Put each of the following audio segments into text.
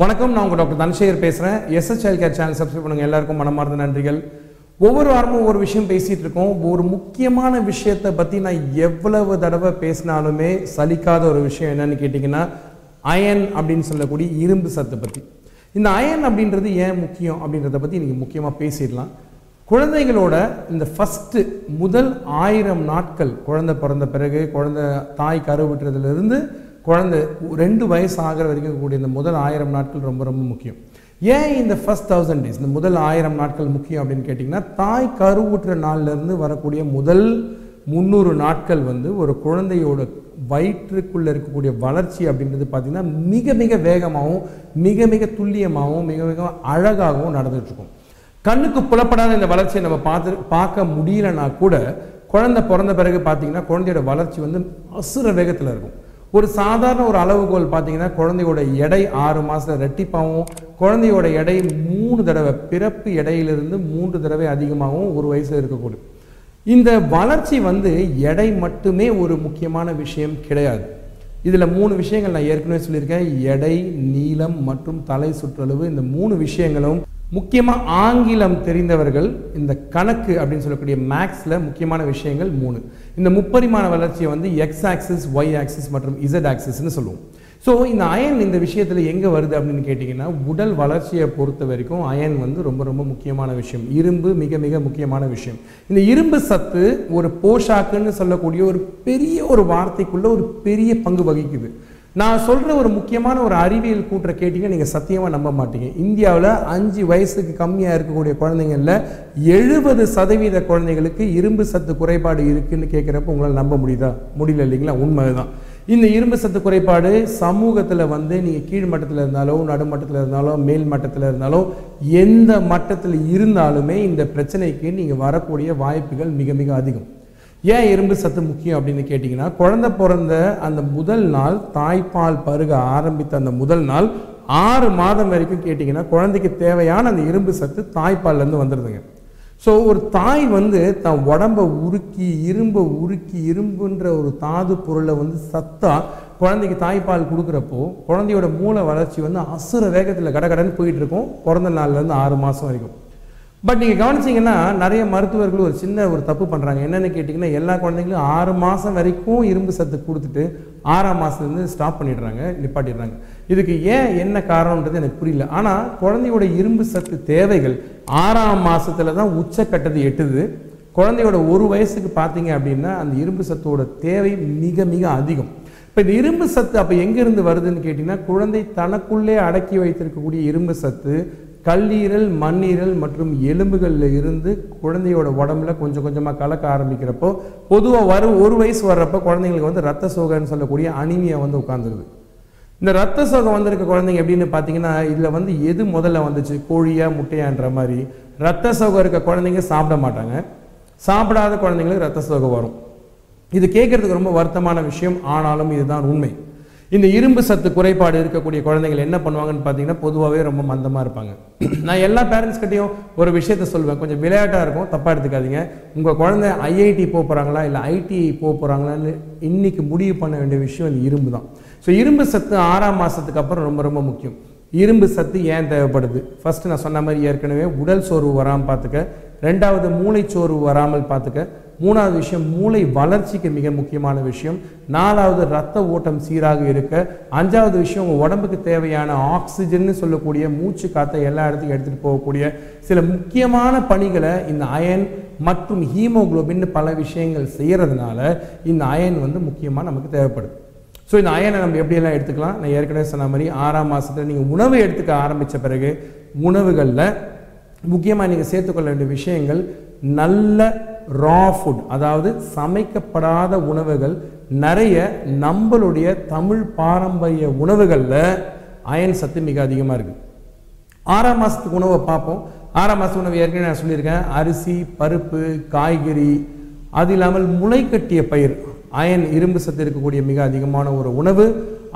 வணக்கம் நான் உங்கள் டாக்டர் தனசேகர் பேசுகிறேன் SS child care channel subscribe பண்ணுங்க. எல்லாருக்கும் மனமார்ந்த நன்றிகள். ஒவ்வொரு வாரமும் ஒவ்வொரு விஷயம் பேசிகிட்டு இருக்கோம். ஒரு முக்கியமான விஷயத்தை பற்றி நான் எவ்வளவு தடவை பேசினாலுமே சலிக்காத ஒரு விஷயம் என்னன்னு கேட்டிங்கன்னா அயன் அப்படின்னு சொல்லக்கூடிய இரும்பு சத்தை பற்றி இந்த அயன் அப்படின்றது ஏன் முக்கியம் அப்படின்றத பற்றி நீங்கள் முக்கியமாக பேசிடலாம். குழந்தைகளோட இந்த ஃபஸ்ட்டு முதல் ஆயிரம் நாட்கள் குழந்தை பிறந்த பிறகு குழந்தை தாய் கருவுற்றதுலேருந்து குழந்தை ரெண்டு வயசு ஆகிற வரைக்கும் இருக்கக்கூடிய இந்த முதல் ஆயிரம் நாட்கள் ரொம்ப ரொம்ப முக்கியம். ஏன் இந்த ஃபர்ஸ்ட் தௌசண்ட் டேஸ் இந்த முதல் ஆயிரம் நாட்கள் முக்கியம் அப்படின்னு கேட்டிங்கன்னா தாய் கருவுற்ற நாள்லேருந்து வரக்கூடிய முதல் முந்நூறு நாட்கள் வந்து ஒரு குழந்தையோட வயிற்றுக்குள்ளே இருக்கக்கூடிய வளர்ச்சி அப்படின்றது பார்த்திங்கன்னா மிக மிக வேகமாகவும் மிக மிக துல்லியமாகவும் மிக மிக அழகாகவும் நடந்துகிட்ருக்கும் கண்ணுக்கு புலப்படாத இந்த வளர்ச்சியை நம்ம பார்த்து பார்க்க முடியலன்னா கூட குழந்தை பிறந்த பிறகு பார்த்தீங்கன்னா குழந்தையோட வளர்ச்சி வந்து அசுர வேகத்தில் இருக்கும். ஒரு சாதாரண ஒரு அளவுகோல் பார்த்தீங்கன்னா குழந்தையோட எடை ஆறு மாதத்தில் ரெட்டிப்பாகவும் குழந்தையோட எடை மூணு தடவை பிறப்பு எடையிலிருந்து மூன்று தடவை அதிகமாகவும் ஒரு வயசில் இருக்கக்கூடும். இந்த வளர்ச்சி வந்து எடை மட்டுமே ஒரு முக்கியமான விஷயம் கிடையாது. இதில் மூணு விஷயங்கள் நான் ஏற்கனவே சொல்லியிருக்கேன். எடை நீளம் மற்றும் தலை சுற்றளவு இந்த மூணு விஷயங்களும் முக்கியமாக ஆங்கிலம் தெரிந்தவர்கள் இந்த கணக்கு அப்படின்னு சொல்லக்கூடிய மேக்ஸில் முக்கியமான விஷயங்கள் மூணு. இந்த முப்பரிமாண வளர்ச்சியை வந்து எக்ஸ் ஆக்சிஸ் ஒய் ஆக்சிஸ் மற்றும் இசட் ஆக்சிஸ்னு சொல்லுவோம். ஸோ இந்த அயன் இந்த விஷயத்தில் எங்கே வருது அப்படின்னு கேட்டிங்கன்னா உடல் வளர்ச்சியை பொறுத்த வரைக்கும் அயன் வந்து ரொம்ப ரொம்ப முக்கியமான விஷயம். இரும்பு மிக மிக முக்கியமான விஷயம். இந்த இரும்பு சத்து ஒரு போஷாக்குன்னு சொல்லக்கூடிய ஒரு பெரிய ஒரு வார்த்தைக்குள்ள ஒரு பெரிய பங்கு வகிக்குது. நான் சொல்கிற ஒரு முக்கியமான ஒரு அறிவியல் கூற்றை கேட்டிங்க நீங்கள் சத்தியமாக நம்ப மாட்டீங்க. இந்தியாவில் அஞ்சு வயசுக்கு கம்மியாக இருக்கக்கூடிய குழந்தைங்களில் எழுபது சதவீத குழந்தைகளுக்கு இரும்பு சத்து குறைபாடு இருக்குதுன்னு கேட்குறப்ப உங்களால் நம்ப முடியுதா? முடியல இல்லைங்களா? உண்மை தான் இந்த இரும்பு சத்து குறைபாடு சமூகத்தில் வந்து நீங்கள் கீழ் மட்டத்தில் இருந்தாலோ நடுமட்டத்தில் இருந்தாலோ மேல் மட்டத்தில் இருந்தாலோ எந்த மட்டத்தில் இருந்தாலுமே இந்த பிரச்சனைக்கு நீங்கள் வரக்கூடிய வாய்ப்புகள் மிக மிக அதிகம். ஏன் இரும்பு சத்து முக்கியம் அப்படின்னு கேட்டிங்கன்னா குழந்தை பிறந்த அந்த முதல் நாள் தாய்ப்பால் பருக ஆரம்பித்த அந்த முதல் நாள் ஆறு மாதம் வரைக்கும் கேட்டிங்கன்னா குழந்தைக்கு தேவையான அந்த இரும்பு சத்து தாய்ப்பால்லேருந்து வந்துடுதுங்க ஸோ ஒரு தாய் வந்து தன் உடம்பை உருக்கி இரும்பை உருக்கி இரும்புன்ற ஒரு தாது பொருளை வந்து சத்தா குழந்தைக்கு தாய்ப்பால் கொடுக்குறப்போ குழந்தையோட மூளை வளர்ச்சி வந்து அசுர வேகத்தில் கடகடன்னு போயிட்டு இருக்கும் பிறந்த நாள்லேருந்து ஆறு மாதம் வரைக்கும். பட் நீங்கள் கவனிச்சிங்கன்னா நிறைய மருத்துவர்கள் ஒரு சின்ன ஒரு தப்பு பண்ணுறாங்க என்னென்னு கேட்டிங்கன்னா எல்லா குழந்தைங்களும் ஆறு மாதம் வரைக்கும் இரும்பு சத்து கொடுத்துட்டு ஆறாம் மாதத்துலேருந்து ஸ்டாப் பண்ணிடுறாங்க நிப்பாட்டிடுறாங்க. இதுக்கு ஏன் என்ன காரணம்ன்றது எனக்கு புரியல. ஆனால் குழந்தையோட இரும்பு சத்து தேவைகள் ஆறாம் மாதத்தில் தான் உச்சக்கட்டது எட்டுது. குழந்தையோட ஒரு வயசுக்கு பார்த்தீங்க அப்படின்னா அந்த இரும்பு சத்தோட தேவை மிக மிக அதிகம். இப்போ இந்த இரும்பு சத்து அப்போ எங்கேருந்து வருதுன்னு கேட்டிங்கன்னா குழந்தை தனக்குள்ளே அடக்கி வைத்திருக்கக்கூடிய இரும்பு சத்து கல்லீரல் மண்ணீரல் மற்றும் எலும்புகளில் இருந்து குழந்தையோட உடம்புல கொஞ்சம் கொஞ்சமாக கலக்க ஆரம்பிக்கிறப்போ பொதுவாக வரும் ஒரு வயசு வர்றப்போ குழந்தைங்களுக்கு வந்து ரத்த சோகைன்னு சொல்லக்கூடிய அனிமியா வந்து உட்காந்துருது இந்த ரத்த சோகம் வந்திருக்க குழந்தைங்க எப்படின்னு பார்த்தீங்கன்னா இதில் வந்து எது முதல்ல வந்துச்சு? கோழியா முட்டையான்ற மாதிரி. ரத்த சோகம் இருக்க குழந்தைங்க சாப்பிட மாட்டாங்க. சாப்பிடாத குழந்தைங்களுக்கு ரத்த சோகம் வரும். இது கேட்கறதுக்கு ரொம்ப வருத்தமான விஷயம். ஆனாலும் இதுதான் உண்மை. இந்த இரும்பு சத்து குறைபாடு இருக்கக்கூடிய குழந்தைகள் என்ன பண்ணுவாங்கன்னு பார்த்தீங்கன்னா பொதுவாகவே ரொம்ப மந்தமாக இருப்பாங்க. நான் எல்லா பேரண்ட்ஸ் கிட்டையும் ஒரு விஷயத்த சொல்லுவேன் கொஞ்சம் விளையாட்டாக இருக்கும் தப்பாக எடுத்துக்காதீங்க. உங்கள் குழந்தை ஐஐடி போக போகிறாங்களா இல்லை ஐடிஐ போக போகிறாங்களான்னு இன்றைக்கி முடிவு பண்ண வேண்டிய விஷயம் இந்த இரும்பு தான். ஸோ இரும்பு சத்து ஆறாம் மாதத்துக்கு அப்புறம் ரொம்ப ரொம்ப முக்கியம். இரும்பு சத்து ஏன் தேவைப்படுது? ஃபஸ்ட்டு நான் சொன்ன மாதிரி ஏற்கனவே உடல் சோர்வு வராமல் பார்த்துக்க. ரெண்டாவது மூளை சோர்வு வராமல் பார்த்துக்க. மூணாவது விஷயம் மூளை வளர்ச்சிக்கு மிக முக்கியமான விஷயம். நாலாவது ரத்த ஓட்டம் சீராக இருக்க. அஞ்சாவது விஷயம் உங்கள் உடம்புக்கு தேவையான ஆக்சிஜன் சொல்லக்கூடிய மூச்சு காற்றை எல்லா இடத்துக்கும் எடுத்துகிட்டு போகக்கூடிய சில முக்கியமான பணிகளை இந்த அயன் மற்றும் ஹீமோகுளோபின் பல விஷயங்கள் செய்கிறதுனால இந்த அயன் வந்து முக்கியமாக நமக்கு தேவைப்படுது. ஸோ இந்த அயனை நம்ம எப்படியெல்லாம் எடுத்துக்கலாம்? நான் ஏற்கனவே சொன்ன மாதிரி ஆறாம் மாதத்தில் நீங்கள் உணவு எடுத்துக்க ஆரம்பித்த பிறகு உணவுகளில் முக்கியமாக நீங்கள் சேர்த்துக்கொள்ள வேண்டிய விஷயங்கள் நல்ல ரா ஃபுட் அதாவது சமைக்கப்படாத உணவுகள் நிறைய நம்மளுடைய தமிழ் பாரம்பரிய உணவுகளில் அயன் சத்து மிக அதிகமாக இருக்குது ஆறாம் மாதத்துக்கு உணவை பார்ப்போம். ஆறாம் மாதத்து உணவு ஏற்கனவே நான் சொல்லியிருக்கேன். அரிசி பருப்பு காய்கறி அது இல்லாமல் முளைக்கட்டிய பயிர். அயன் இரும்பு சத்து இருக்கக்கூடிய மிக அதிகமான ஒரு உணவு.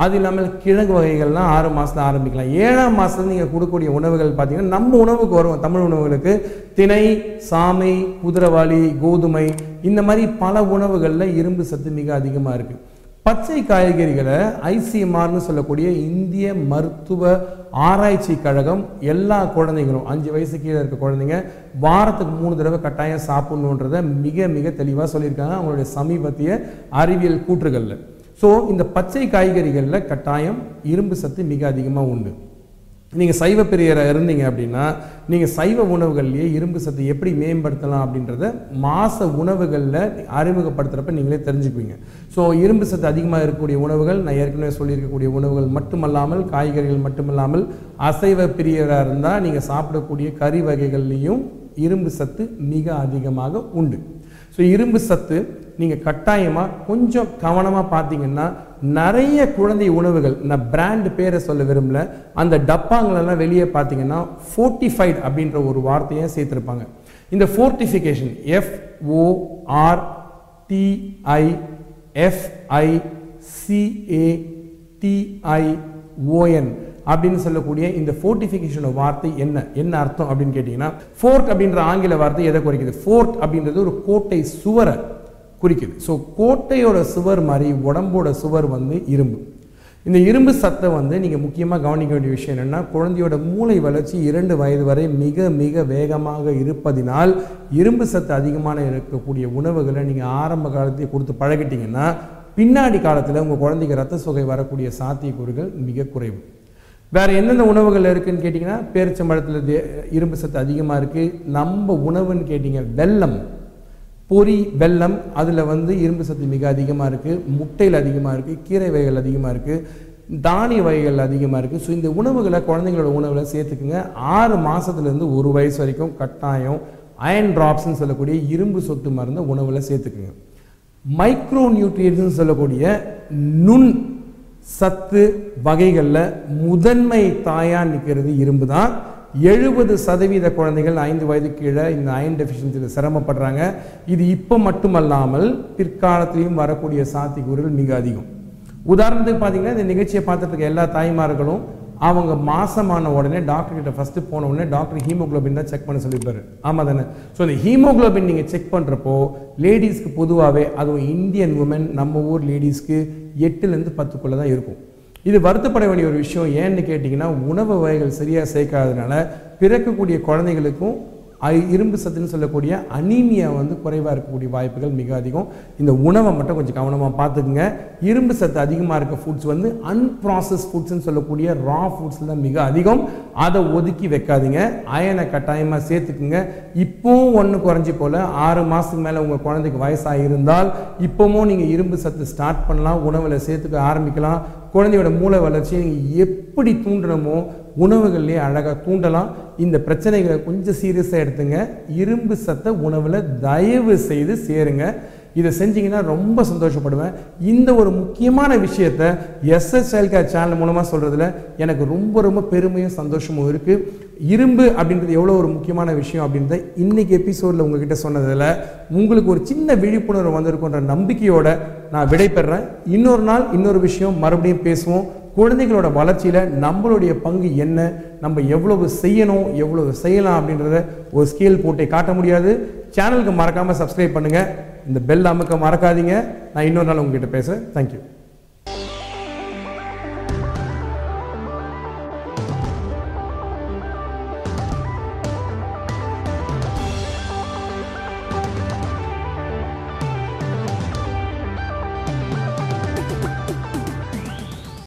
அது இல்லாமல் கிழங்கு வகைகள்லாம் ஆறு மாதத்துல ஆரம்பிக்கலாம். ஏழாம் மாதத்தில் நீங்கள் கொடுக்கக்கூடிய உணவுகள் பார்த்தீங்கன்னா நம்ம உணவுக்கு வரும் தமிழ் உணவுகளுக்கு திணை சாமை குதிரவாளி கோதுமை இந்த மாதிரி பல உணவுகளில் இரும்பு சத்து மிக அதிகமாக இருக்குது பச்சை காய்கறிகளை ஐசிஎம்ஆர்னு சொல்லக்கூடிய இந்திய மருத்துவ ஆராய்ச்சி கழகம் எல்லா குழந்தைங்களும் அஞ்சு வயசு கீழே இருக்க குழந்தைங்க வாரத்துக்கு மூணு தடவை கட்டாயம் சாப்பிடணுன்றத மிக மிக தெளிவாக சொல்லியிருக்காங்க. அவங்களுடைய சமீபத்திய அறிவியல் கூற்றுகளில். ஸோ இந்த பச்சை காய்கறிகளில் கட்டாயம் இரும்பு சத்து மிக அதிகமாக உண்டு. நீங்கள் சைவ பிரியராக இருந்தீங்க அப்படின்னா நீங்கள் சைவ உணவுகள்லேயே இரும்பு சத்து எப்படி மேம்படுத்தலாம் அப்படின்றத மாச உணவுகளில் அறிமுகப்படுத்துகிறப்ப நீங்களே தெரிஞ்சுக்குவீங்க. ஸோ இரும்பு சத்து அதிகமாக இருக்கக்கூடிய உணவுகள் நான் ஏற்கனவே சொல்லியிருக்கக்கூடிய உணவுகள் மட்டுமல்லாமல் காய்கறிகள் மட்டுமல்லாமல் அசைவ பிரியராக இருந்தால் நீங்கள் சாப்பிடக்கூடிய கறி வகைகள்லேயும் இரும்பு சத்து மிக அதிகமாக உண்டு. ஸோ இரும்பு சத்து நீங்கள் கட்டாயமாக கொஞ்சம் கவனமாக பார்த்தீங்கன்னா நிறைய குழந்தை உணவுகள் நான் பிராண்ட் பேரை சொல்ல விரும்பல அந்த டப்பாங்களெல்லாம் வெளியே பார்த்தீங்கன்னா ஃபோர்ட்டிஃபைட் அப்படின்ற ஒரு வார்த்தையை சேர்த்துருப்பாங்க. இந்த fortification F O R TI FI CA TI ON அப்படின்னு சொல்லக்கூடிய இந்த ஃபோர்ட்டிஃபிகேஷனோட வார்த்தை என்ன? என்ன அர்த்தம் அப்படின்னு கேட்டிங்கன்னா ஃபோர்ட் அப்படின்ற ஆங்கில வார்த்தை எதை குறைக்குது? ஃபோர்ட் அப்படின்றது ஒரு கோட்டை சுவரை குறிக்குது. ஸோ கோட்டையோட சுவர் மாதிரி உடம்போட சுவர் வந்து இரும்பு. இந்த இரும்பு சத்தை வந்து நீங்கள் முக்கியமாக கவனிக்க வேண்டிய விஷயம் என்னென்னா குழந்தையோட மூளை வளர்ச்சி இரண்டு வயது வரை மிக மிக வேகமாக இருப்பதினால் இரும்பு சத்து அதிகமான இருக்கக்கூடிய உணவுகளை நீங்கள் ஆரம்ப காலத்தையே கொடுத்து பழகிட்டிங்கன்னா பின்னாடி காலத்தில் உங்கள் குழந்தைக்கு ரத்த சுகை வரக்கூடிய சாத்தியக்கூறுகள் மிக குறைவு. வேறு எந்தெந்த உணவுகள் இருக்குதுன்னு கேட்டிங்கன்னா பேரிச்சம்பழத்தில் தே- இரும்பு சத்து அதிகமாக இருக்குது நம்ம உணவுன்னு கேட்டிங்க வெல்லம். பொறி வெல்லம் அதில் வந்து இரும்பு சத்து மிக அதிகமாக இருக்குது முட்டையில் அதிகமாக இருக்குது கீரை வகைகள் அதிகமாக இருக்குது தானிய வகைகள் அதிகமாக இருக்குது ஸோ இந்த உணவுகளை குழந்தைங்களோட உணவில் சேர்த்துக்குங்க. ஆறு மாதத்துலேருந்து ஒரு வயசு வரைக்கும் கட்டாயம் அயன் ட்ராப்ஸ்னு சொல்லக்கூடிய இரும்பு சொத்து மருந்தை உணவில் சேர்த்துக்குங்க. மைக்ரோ நியூட்ரியன்ட்னு சொல்லக்கூடிய நுண் சத்து வகைகளில் முதன்மை தாயாக நிற்கிறது இரும்பு தான் எழுபது சதவீத குழந்தைகள் ஐந்து வயது கீழே இந்த அயன் டெஃபிஷியன்சியில் சிரமப்படுறாங்க. இது இப்போ மட்டுமல்லாமல் பிற்காலத்திலையும் வரக்கூடிய சாத்தியக்கூறுகள் மிக அதிகம். உதாரணத்துக்கு பார்த்தீங்கன்னா இந்த நிகழ்ச்சியை பார்த்துட்டு எல்லா தாய்மார்களும் அவங்க மாசமான உடனே டாக்டர் கிட்ட ஃபர்ஸ்ட் போன உடனே டாக்டர் ஹீமோக்ளோபின் தான் செக் பண்ண சொல்லியிருப்பாரு. ஆமா தானே? ஸோ இந்த ஹீமோக்ளோபின் நீங்க செக் பண்றப்போ லேடிஸ்க்கு பொதுவாகவே அதுவும் இந்தியன் உமன் நம்ம ஊர் லேடிஸ்க்கு எட்டுலேருந்து பத்துக்குள்ள தான் இருக்கும். இது வருத்தப்பட வேண்டிய ஒரு விஷயம். ஏன்னு கேட்டிங்கன்னா உணவு வகைகள் சரியாக சேர்க்காதனால பிறக்கக்கூடிய குழந்தைகளுக்கும் இரும்பு சத்துன்னு சொல்லக்கூடிய அனீமியா வந்து குறைவாக இருக்கக்கூடிய வாய்ப்புகள் மிக அதிகம். இந்த உணவை மட்டும் கொஞ்சம் கவனமாக பார்த்துக்குங்க. இரும்பு சத்து அதிகமாக இருக்க ஃபுட்ஸ் வந்து அன்ப்ராசஸ் ஃபுட்ஸ்னு சொல்லக்கூடிய ரா ஃபுட்ஸ் தான் மிக அதிகம். அதை ஒதுக்கி வைக்காதீங்க. அயனை கட்டாயமாக சேர்த்துக்குங்க. இப்போவும் ஒன்று குறைஞ்சி போல். ஆறு மாதத்துக்கு மேலே உங்கள் குழந்தைக்கு வயசாக இருந்தால் இப்போவும் நீங்கள் இரும்பு சத்து ஸ்டார்ட் பண்ணலாம். உணவில் சேர்த்துக்க ஆரம்பிக்கலாம். குழந்தையோட மூளை வளர்ச்சியை நீங்கள் எப்படி தூண்டணுமோ உணவுகள்லேயே அழகாக தூண்டலாம். இந்த பிரச்சனைகளை கொஞ்சம் சீரியஸாக எடுத்துங்க. இரும்பு சத்தை உணவில் தயவு செய்து சேருங்க. இதை செஞ்சீங்கன்னா ரொம்ப சந்தோஷப்படுவேன். இந்த ஒரு முக்கியமான விஷயத்த எஸ்எஸ் சைல்ட் சேனல் மூலமாக சொல்கிறதுல எனக்கு ரொம்ப ரொம்ப பெருமையும் சந்தோஷமும் இருக்குது இரும்பு அப்படின்றது எவ்வளோ ஒரு முக்கியமான விஷயம் அப்படின்றத இன்னைக்கு எபிசோடில் உங்ககிட்ட சொன்னதில் உங்களுக்கு ஒரு சின்ன விழிப்புணர்வு வந்திருக்குன்ற நம்பிக்கையோட நான் விடைபெறேன் இன்னொரு நாள் இன்னொரு விஷயம் மறுபடியும் பேசுவோம். குழந்தைகளோட வளர்ச்சியில் நம்மளுடைய பங்கு என்ன? நம்ம எவ்வளவு செய்யணும்? எவ்வளவு செய்யலாம் அப்படின்றத ஒரு ஸ்கேல் போட்டே காட்ட முடியாது. சேனலுக்கு மறக்காமல் சப்ஸ்கிரைப் பண்ணுங்கள் இந்த பெல் அமுக்க மறக்காதீங்க. நான் இன்னொரு நாள் உங்ககிட்ட பேசுகிறேன் தேங்க்யூ